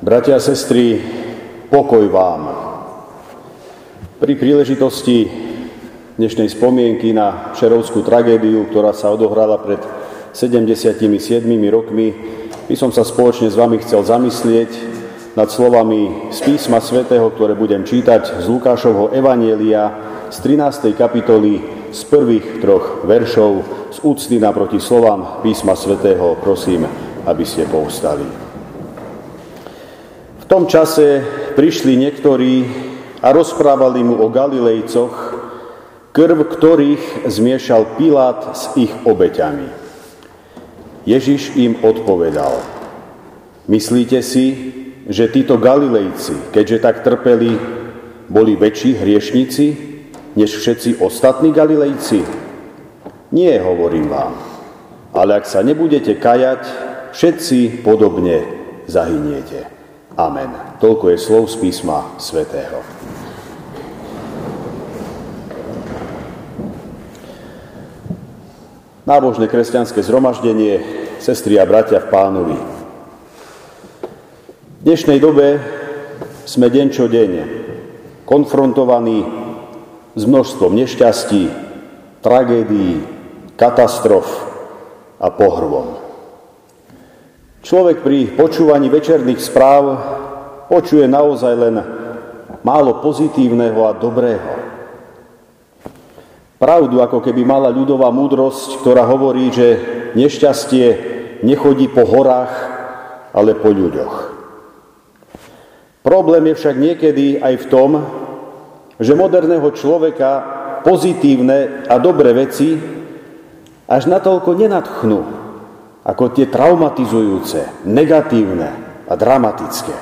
Bratia a sestry, pokoj vám. Pri príležitosti dnešnej spomienky na Šerovskú tragédiu, ktorá sa odohrala pred 77 rokmi, by som sa spoločne s vami chcel zamyslieť nad slovami z písma svätého, ktoré budem čítať z Lukášovho Evanielia z 13. kapitoly z prvých troch veršov z úcty naproti slovám písma svätého prosím, aby ste povstali. Tom čase prišli niektorí a rozprávali mu o Galilejcoch, krv ktorých zmiešal Pilát s ich obeťami. Ježiš im odpovedal, myslíte si, že títo Galilejci, keďže tak trpeli, boli väčší hriešnici než všetci ostatní Galilejci? Nie, hovorím vám. Ale ak sa nebudete kajať, všetci podobne zahyniete. Amen. Toľko je slov z písma svätého. Nábožné kresťanské zhromaždenie, sestri a bratia v pánovi. V dnešnej dobe sme deň čo deň konfrontovaní s množstvom nešťastí, tragédií, katastrof a pohrvom. Človek pri počúvaní večerných správ počuje naozaj len málo pozitívneho a dobrého. Pravdu, ako keby mala ľudová múdrosť, ktorá hovorí, že nešťastie nechodí po horách, ale po ľuďoch. Problém je však niekedy aj v tom, že moderného človeka pozitívne a dobré veci až natoľko nenadchnú, ako tie traumatizujúce, negatívne a dramatické.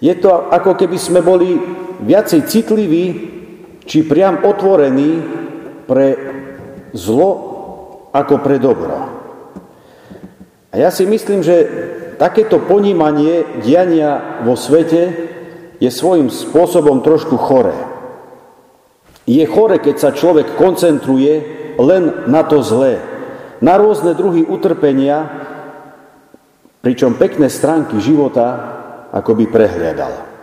Je to ako keby sme boli viacej citliví či priam otvorený pre zlo ako pre dobro. A ja si myslím, že takéto ponímanie diania vo svete je svojím spôsobom trošku choré. Je chore, keď sa človek koncentruje len na to zlé, na rôzne druhy utrpenia, pričom pekné stránky života akoby prehliadal.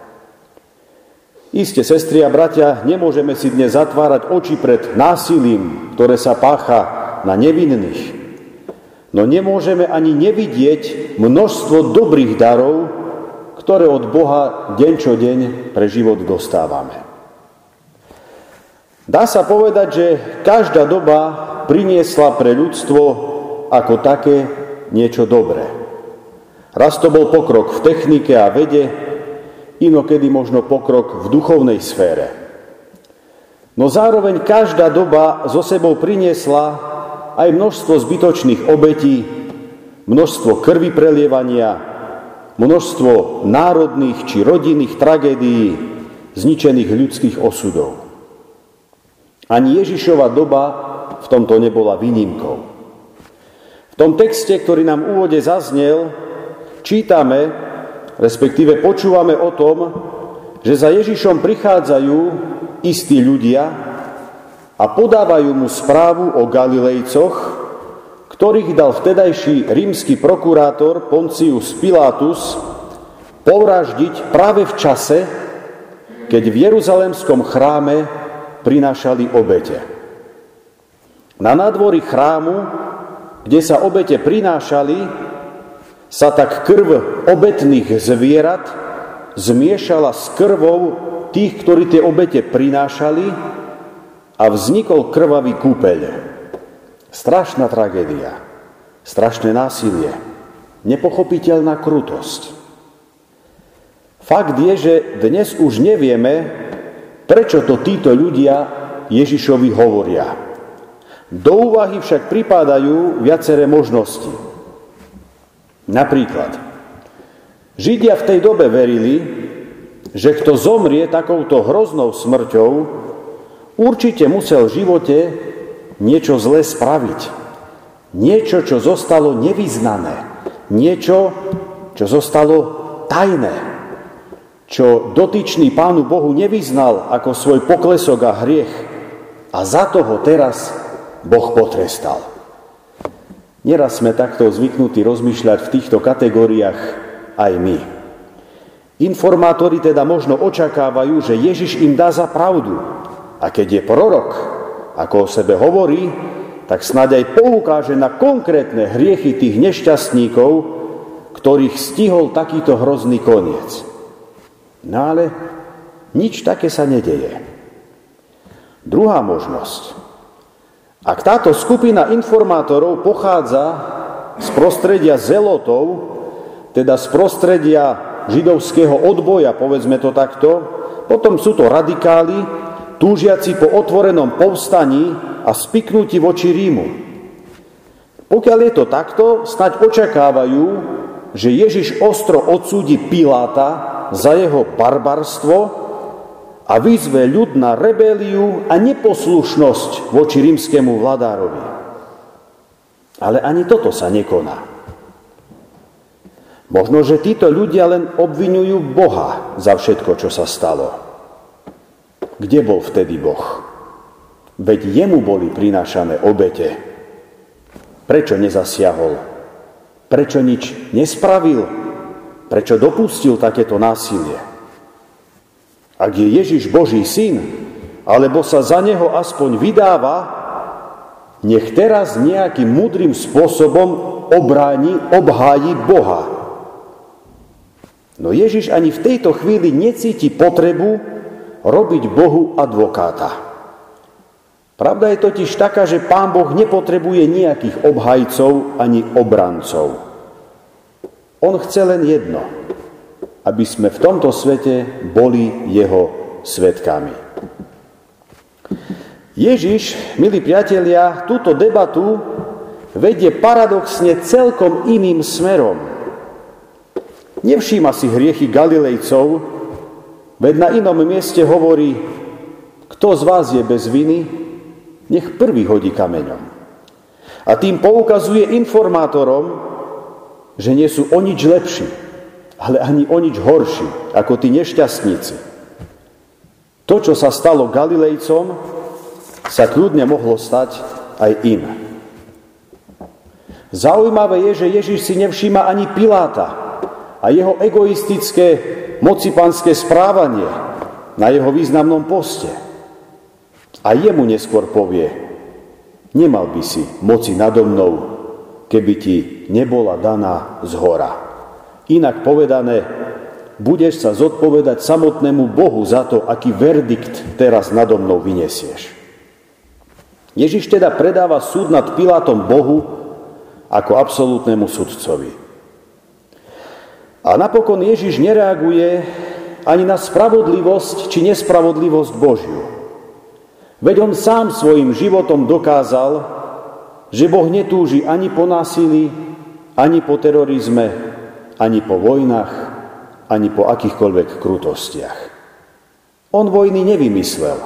Isté, sestri a bratia, nemôžeme si dnes zatvárať oči pred násilím, ktoré sa pácha na nevinných. No nemôžeme ani nevidieť množstvo dobrých darov, ktoré od Boha deň čo deň pre život dostávame. Dá sa povedať, že každá doba priniesla pre ľudstvo ako také niečo dobré. Raz to bol pokrok v technike a vede, inokedy možno pokrok v duchovnej sfére. No zároveň každá doba zo sebou priniesla aj množstvo zbytočných obetí, množstvo krvi prelievania, množstvo národných či rodinných tragédií, zničených ľudských osudov. Ani Ježišova doba v tomto nebola výnimkou. V tom texte, ktorý nám v úvode zaznel, čítame, respektíve počúvame o tom, že za Ježišom prichádzajú istí ľudia a podávajú mu správu o Galilejcoch, ktorých dal vtedajší rímsky prokurátor Poncius Pilatus povraždiť práve v čase, keď v Jeruzalemskom chráme prinášali obete. Na nádvorí chrámu, kde sa obete prinášali, sa tak krv obetných zvierat zmiešala s krvou tých, ktorí tie obete prinášali a vznikol krvavý kúpeľ. Strašná tragédia, strašné násilie, nepochopiteľná krutosť. Fakt je, že dnes už nevieme, prečo to títo ľudia Ježišovi hovoria. Do úvahy však pripadajú viaceré možnosti. Napríklad, Židia v tej dobe verili, že kto zomrie takouto hroznou smrťou, určite musel v živote niečo zlé spraviť. Niečo, čo zostalo nevyznané. Niečo, čo zostalo tajné. Čo dotyčný Pánu Bohu nevyznal ako svoj poklesok a hriech. A za toho teraz Boh potrestal. Neraz sme takto zvyknutí rozmýšľať v týchto kategóriách aj my. Informátori teda možno očakávajú, že Ježiš im dá za pravdu. A keď je prorok, ako o sebe hovorí, tak snáď aj poukáže na konkrétne hriechy tých nešťastníkov, ktorých stihol takýto hrozný koniec. No ale nič také sa nedeje. Druhá možnosť. Ak táto skupina informátorov pochádza z prostredia zelotov, teda z prostredia židovského odboja, povedzme to takto, potom sú to radikáli, túžiaci po otvorenom povstaní a spiknutí voči Rímu. Pokiaľ je to takto, snať očakávajú, že Ježiš ostro odsúdi Piláta za jeho barbarstvo a vyzve ľud na rebeliu a neposlušnosť voči rímskému vladárovi. Ale ani toto sa nekoná. Možno, že títo ľudia len obvinujú Boha za všetko, čo sa stalo. Kde bol vtedy Boh? Veď jemu boli prinášané obete. Prečo nezasiahol? Prečo nič nespravil? Prečo dopustil takéto násilie? Ak je Ježiš Boží syn, alebo sa za neho aspoň vydáva, nech teraz nejakým múdrym spôsobom obráni, obháji Boha. No Ježiš ani v tejto chvíli necíti potrebu robiť Bohu advokáta. Pravda je totiž taká, že Pán Boh nepotrebuje nejakých obhajcov ani obrancov. On chce len jedno – aby sme v tomto svete boli jeho svetkami. Ježiš, milí priatelia, túto debatu vedie paradoxne celkom iným smerom. Nevšíma si hriechy Galilejcov, veď na inom mieste hovorí, kto z vás je bez viny, nech prvý hodí kameňom. A tým poukazuje informátorom, že nie sú o nič lepší, ale ani o nič horší ako tí nešťastníci. To, čo sa stalo Galilejcom, sa kľudne mohlo stať aj im. Zaujímavé je, že Ježiš si nevšíma ani Piláta a jeho egoistické mocipanské správanie na jeho významnom poste. A jemu neskôr povie, nemal by si moci nado mnou, keby ti nebola daná z hora. Inak povedané, budeš sa zodpovedať samotnému Bohu za to, aký verdikt teraz nado mnou vyniesieš. Ježiš teda predáva súd nad Pilátom Bohu ako absolútnemu sudcovi. A napokon Ježiš nereaguje ani na spravodlivosť či nespravodlivosť Božiu. Veď on sám svojim životom dokázal, že Boh netúži ani po násilí, ani po terorizme, ani po vojnách, ani po akýchkoľvek krutostiach. On vojny nevymyslel.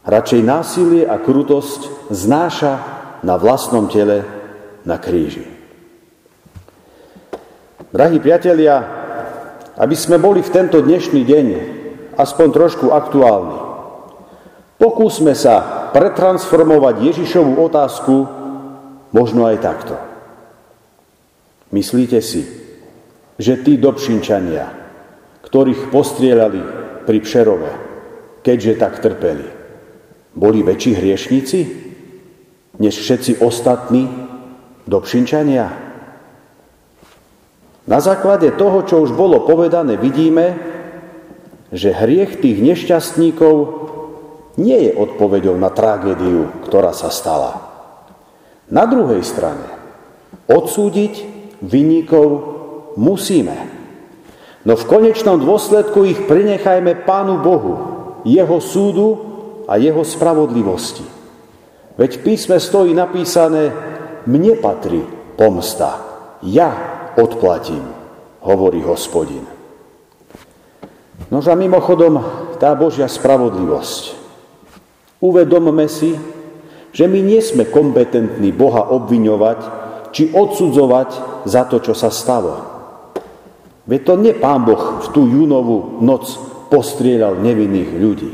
Radšej násilie a krutosť znáša na vlastnom tele na kríži. Drahí priatelia, aby sme boli v tento dnešný deň aspoň trošku aktuálni, pokúsme sa pretransformovať Ježišovú otázku možno aj takto. Myslíte si, že tí dobšinčania, ktorých postrielali pri Pšerove, keďže tak trpeli, boli väčší hriešníci než všetci ostatní dobšinčania? Na základe toho, čo už bolo povedané, vidíme, že hriech tých nešťastníkov nie je odpovedou na tragédiu, ktorá sa stala. Na druhej strane, odsúdiť vynikov musíme. No v konečnom dôsledku ich prinechajme Pánu Bohu, Jeho súdu a Jeho spravodlivosti. Veď v písme stojí napísané, mne patrí pomsta, ja odplatím, hovorí hospodin. Nož a mimochodom, tá Božia spravodlivosť. Uvedomme si, že my nie sme kompetentní Boha obviňovať či odsudzovať za to, čo sa stalo. Veď to nie pán Boh v tú júnovú noc postrieľal nevinných ľudí.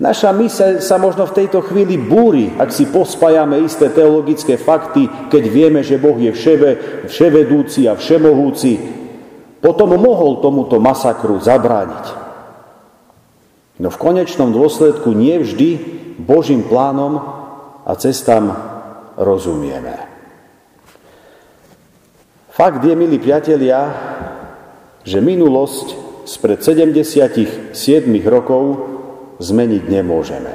Naša myseľ sa možno v tejto chvíli búri, ak si pospájame isté teologické fakty, keď vieme, že Boh je vševe, vševedúci a všemohúci. potom mohol tomuto masakru zabrániť. No v konečnom dôsledku nie vždy Božím plánom a cestám rozumieme. Fakt je, milí priatelia, že minulosť spred 77 rokov zmeniť nemôžeme.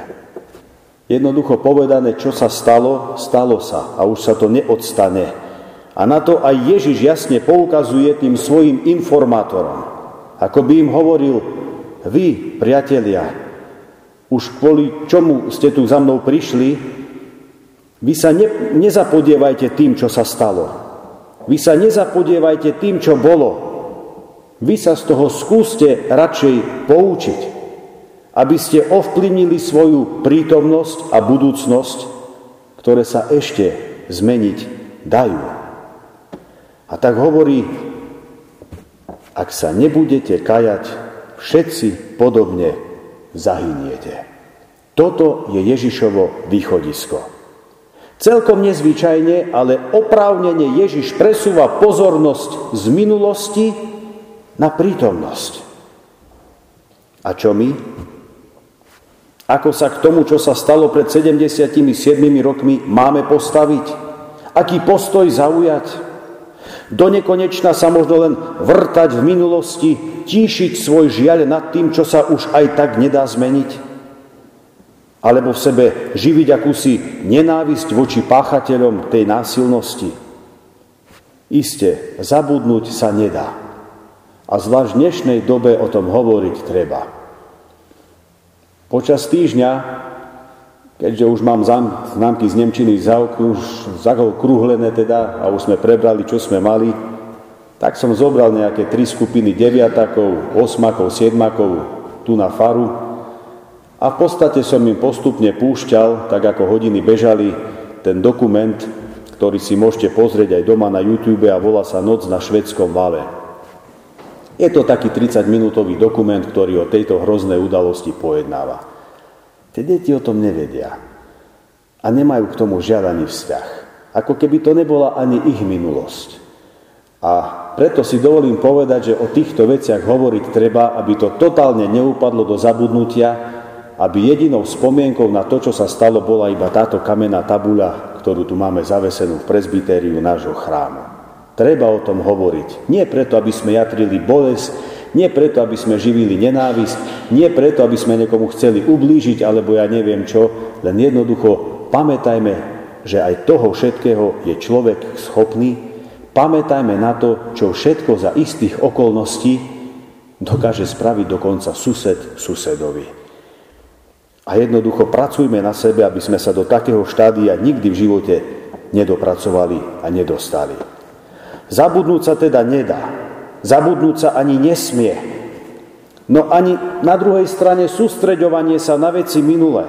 Jednoducho povedané, čo sa stalo, stalo sa a už sa to neodstane. A na to aj Ježiš jasne poukazuje tým svojim informátorom. Ako by im hovoril, vy, priatelia, už kvôli čomu ste tu za mnou prišli, vy sa ne, nezapodievajte tým, čo sa stalo. Vy sa nezapodievajte tým, čo bolo. Vy sa z toho skúste radšej poučiť, aby ste ovplyvnili svoju prítomnosť a budúcnosť, ktoré sa ešte zmeniť dajú. A tak hovorí, ak sa nebudete kajať, všetci podobne zahyniete. Toto je Ježišovo východisko. Celkom nezvyčajne, ale oprávnene Ježiš presúva pozornosť z minulosti na prítomnosť. A čo my? Ako sa k tomu, čo sa stalo pred 77 rokmi, máme postaviť? Aký postoj zaujať? Do nekonečna sa možno len vrtať v minulosti, tíšiť svoj žiaľ nad tým, čo sa už aj tak nedá zmeniť? Alebo v sebe živiť akúsi nenávisť voči páchateľom tej násilnosti. Isté, zabudnúť sa nedá. A zvlášť v dnešnej dobe o tom hovoriť treba. Počas týždňa, keďže už mám známky z Nemčiny zaokrúhlené teda a už sme prebrali, čo sme mali, tak som zobral nejaké tri skupiny deviatakov, osmakov, siedmakov tu na faru a v podstate som im postupne púšťal, tak ako hodiny bežali, ten dokument, ktorý si môžete pozrieť aj doma na YouTube a volá sa Noc na švedskom vale. Je to taký 30-minútový dokument, ktorý o tejto hroznej udalosti pojednáva. Tie deti o tom nevedia a nemajú k tomu žiadaný vzťah. Ako keby to nebola ani ich minulosť. A preto si dovolím povedať, že o týchto veciach hovoriť treba, aby to totálne neupadlo do zabudnutia, aby jedinou spomienkou na to, čo sa stalo, bola iba táto kamenná tabuľa, ktorú tu máme zavesenú v prezbitériu nášho chrámu. Treba o tom hovoriť. Nie preto, aby sme jatrili bolesť, nie preto, aby sme živili nenávisť, nie preto, aby sme niekomu chceli ublížiť, alebo ja neviem čo, len jednoducho pamätajme, že aj toho všetkého je človek schopný. Pamätajme na to, čo všetko za istých okolností dokáže spraviť dokonca sused susedovi. A jednoducho pracujme na sebe, aby sme sa do takého štádia nikdy v živote nedopracovali a nedostali. Zabudnúť sa teda nedá. Zabudnúť sa ani nesmie. No ani na druhej strane sústreďovanie sa na veci minulé,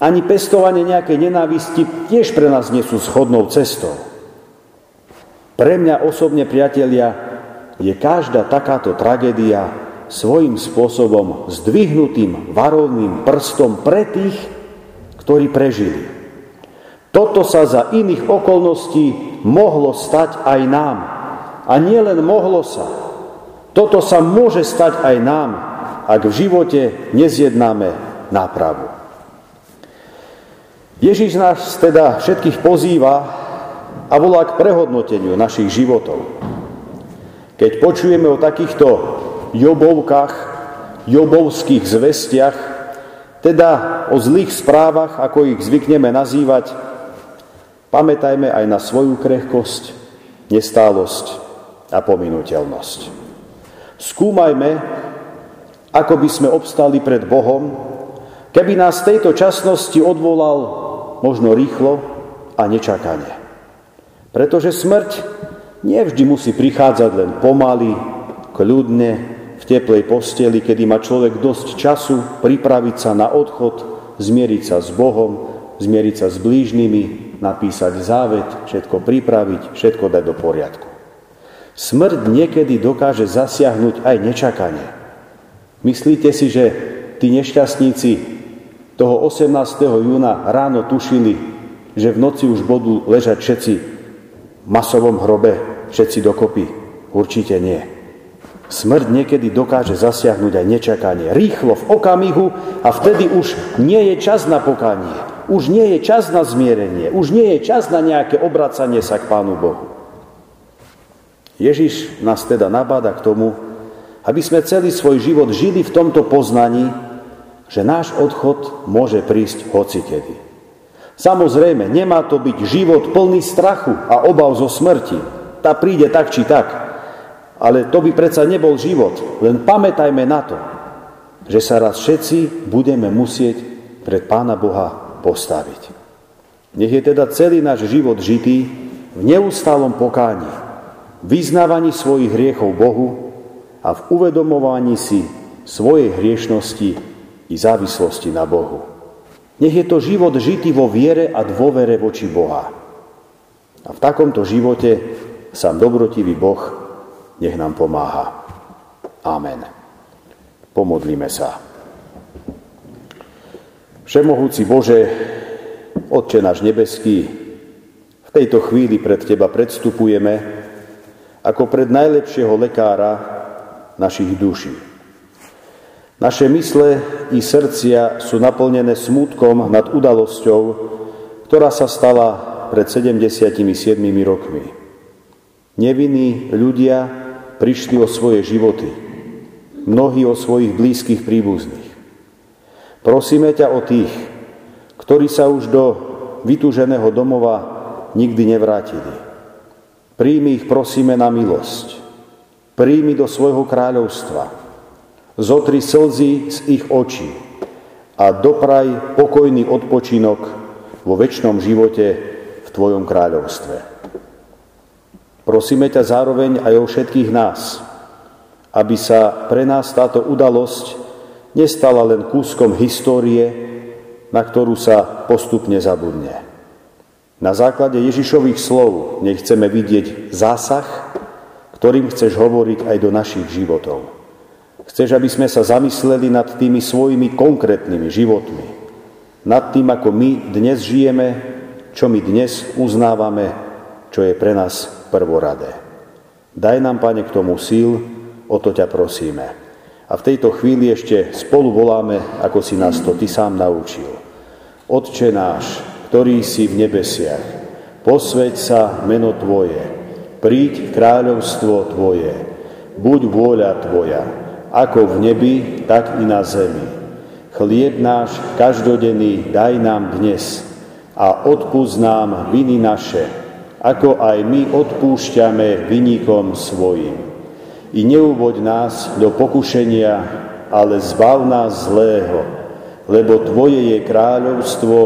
ani pestovanie nejakej nenávisti tiež pre nás nie sú schodnou cestou. Pre mňa osobne, priatelia, je každá takáto tragédia svojím spôsobom zdvihnutým varovným prstom pre tých, ktorí prežili. Toto sa za iných okolností mohlo stať aj nám. A nielen mohlo sa. Toto sa môže stať aj nám, ak v živote nezjednáme nápravu. Ježiš nás teda všetkých pozýva a volá k prehodnoteniu našich životov. Keď počujeme o takýchto Jobovkách, Jobovských zvestiach, teda o zlých správach, ako ich zvykneme nazývať, pamätajme aj na svoju krehkosť, nestálosť a pominuteľnosť. Skúmajme, ako by sme obstali pred Bohom, keby nás tejto časnosti odvolal možno rýchlo a nečakane. Pretože smrť nevždy musí prichádzať len pomaly, kľudne v teplej posteli, kedy má človek dosť času pripraviť sa na odchod, zmieriť sa s Bohom, zmieriť sa s blížnymi, napísať závet, všetko pripraviť, všetko dať do poriadku. Smrť niekedy dokáže zasiahnuť aj nečakanie. Myslíte si, že tí nešťastníci toho 18. júna ráno tušili, že v noci už budú ležať všetci v masovom hrobe, všetci dokopy? Určite nie. Smrť niekedy dokáže zasiahnuť aj nečakanie. Rýchlo, v okamihu a vtedy už nie je čas na pokanie. Už nie je čas na zmierenie. Už nie je čas na nejaké obracanie sa k Pánu Bohu. Ježiš nás teda nabáda k tomu, aby sme celý svoj život žili v tomto poznaní, že náš odchod môže prísť hocikedy. Samozrejme, nemá to byť život plný strachu a obav zo smrti. Tá príde tak či tak. Ale to by predsa nebol život. Len pamätajme na to, že sa raz všetci budeme musieť pred Pána Boha postaviť. Nech je teda celý náš život žitý v neustálom pokáni, vyznávaní svojich hriechov Bohu a v uvedomovaní si svojej hriešnosti i závislosti na Bohu. Nech je to život žitý vo viere a dôvere voči Boha. A v takomto živote sám dobrotivý Boh nech nám pomáha. Amen. Pomodlíme sa. Všemohúci Bože, Otče náš nebeský, v tejto chvíli pred Teba predstupujeme ako pred najlepšieho lekára našich duší. Naše mysle i srdcia sú naplnené smútkom nad udalosťou, ktorá sa stala pred 77 rokmi. Nevinní ľudia prišli o svoje životy, mnohí o svojich blízkych príbuzných. Prosíme ťa o tých, ktorí sa už do vytúženého domova nikdy nevrátili. Príjmi ich prosíme na milosť. Príjmi do svojho kráľovstva. Zotri slzy z ich očí a dopraj pokojný odpočinok vo väčšnom živote v Tvojom kráľovstve. Prosíme ťa zároveň aj o všetkých nás, aby sa pre nás táto udalosť nestala len kúskom histórie, na ktorú sa postupne zabudne. Na základe Ježišových slov nechceme vidieť zásah, ktorým chceš hovoriť aj do našich životov. Chceš, aby sme sa zamysleli nad tými svojimi konkrétnymi životmi, nad tým, ako my dnes žijeme, čo my dnes uznávame, čo je pre nás prvoradé. Daj nám, Pane, k tomu síl, o to ťa prosíme. A v tejto chvíli ešte spolu voláme, ako si nás to Ty sám naučil. Otče náš, ktorý si v nebesiach, posveď sa meno Tvoje, príď kráľovstvo Tvoje, buď vôľa Tvoja, ako v nebi, tak i na zemi. Chlieb náš každodenný daj nám dnes a odpúsť nám viny naše, ako aj my odpúšťame vynikom svojim. I neuvoď nás do pokušenia, ale zbav nás zlého, lebo Tvoje je kráľovstvo,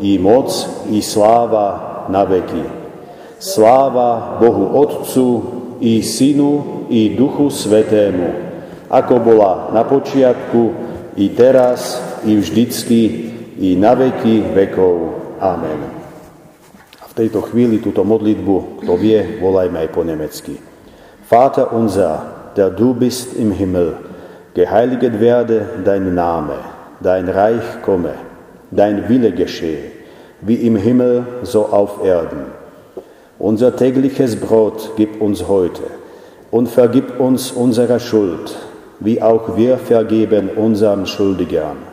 i moc, i sláva na veky. Sláva Bohu Otcu, i Synu, i Duchu Svetému, ako bola na počiatku, i teraz, i vždycky, i na veky vekov. Amen v tejto chvíli túto modlitbu, kto vie, volajme aj po nemecky. Vater unser, der du bist im Himmel, geheiliget werde dein Name, dein Reich komme, dein Wille geschehe, wie im Himmel, so auf Erden. Unser tägliches Brot gib uns heute und vergib uns unsere Schuld, wie auch wir vergeben unseren Schuldigern.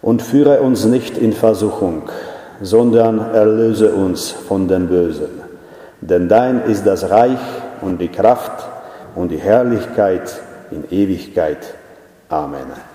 Und führe uns nicht in Versuchung, sondern erlöse uns von den Bösen. Denn dein ist das Reich und die Kraft und die Herrlichkeit in Ewigkeit. Amen.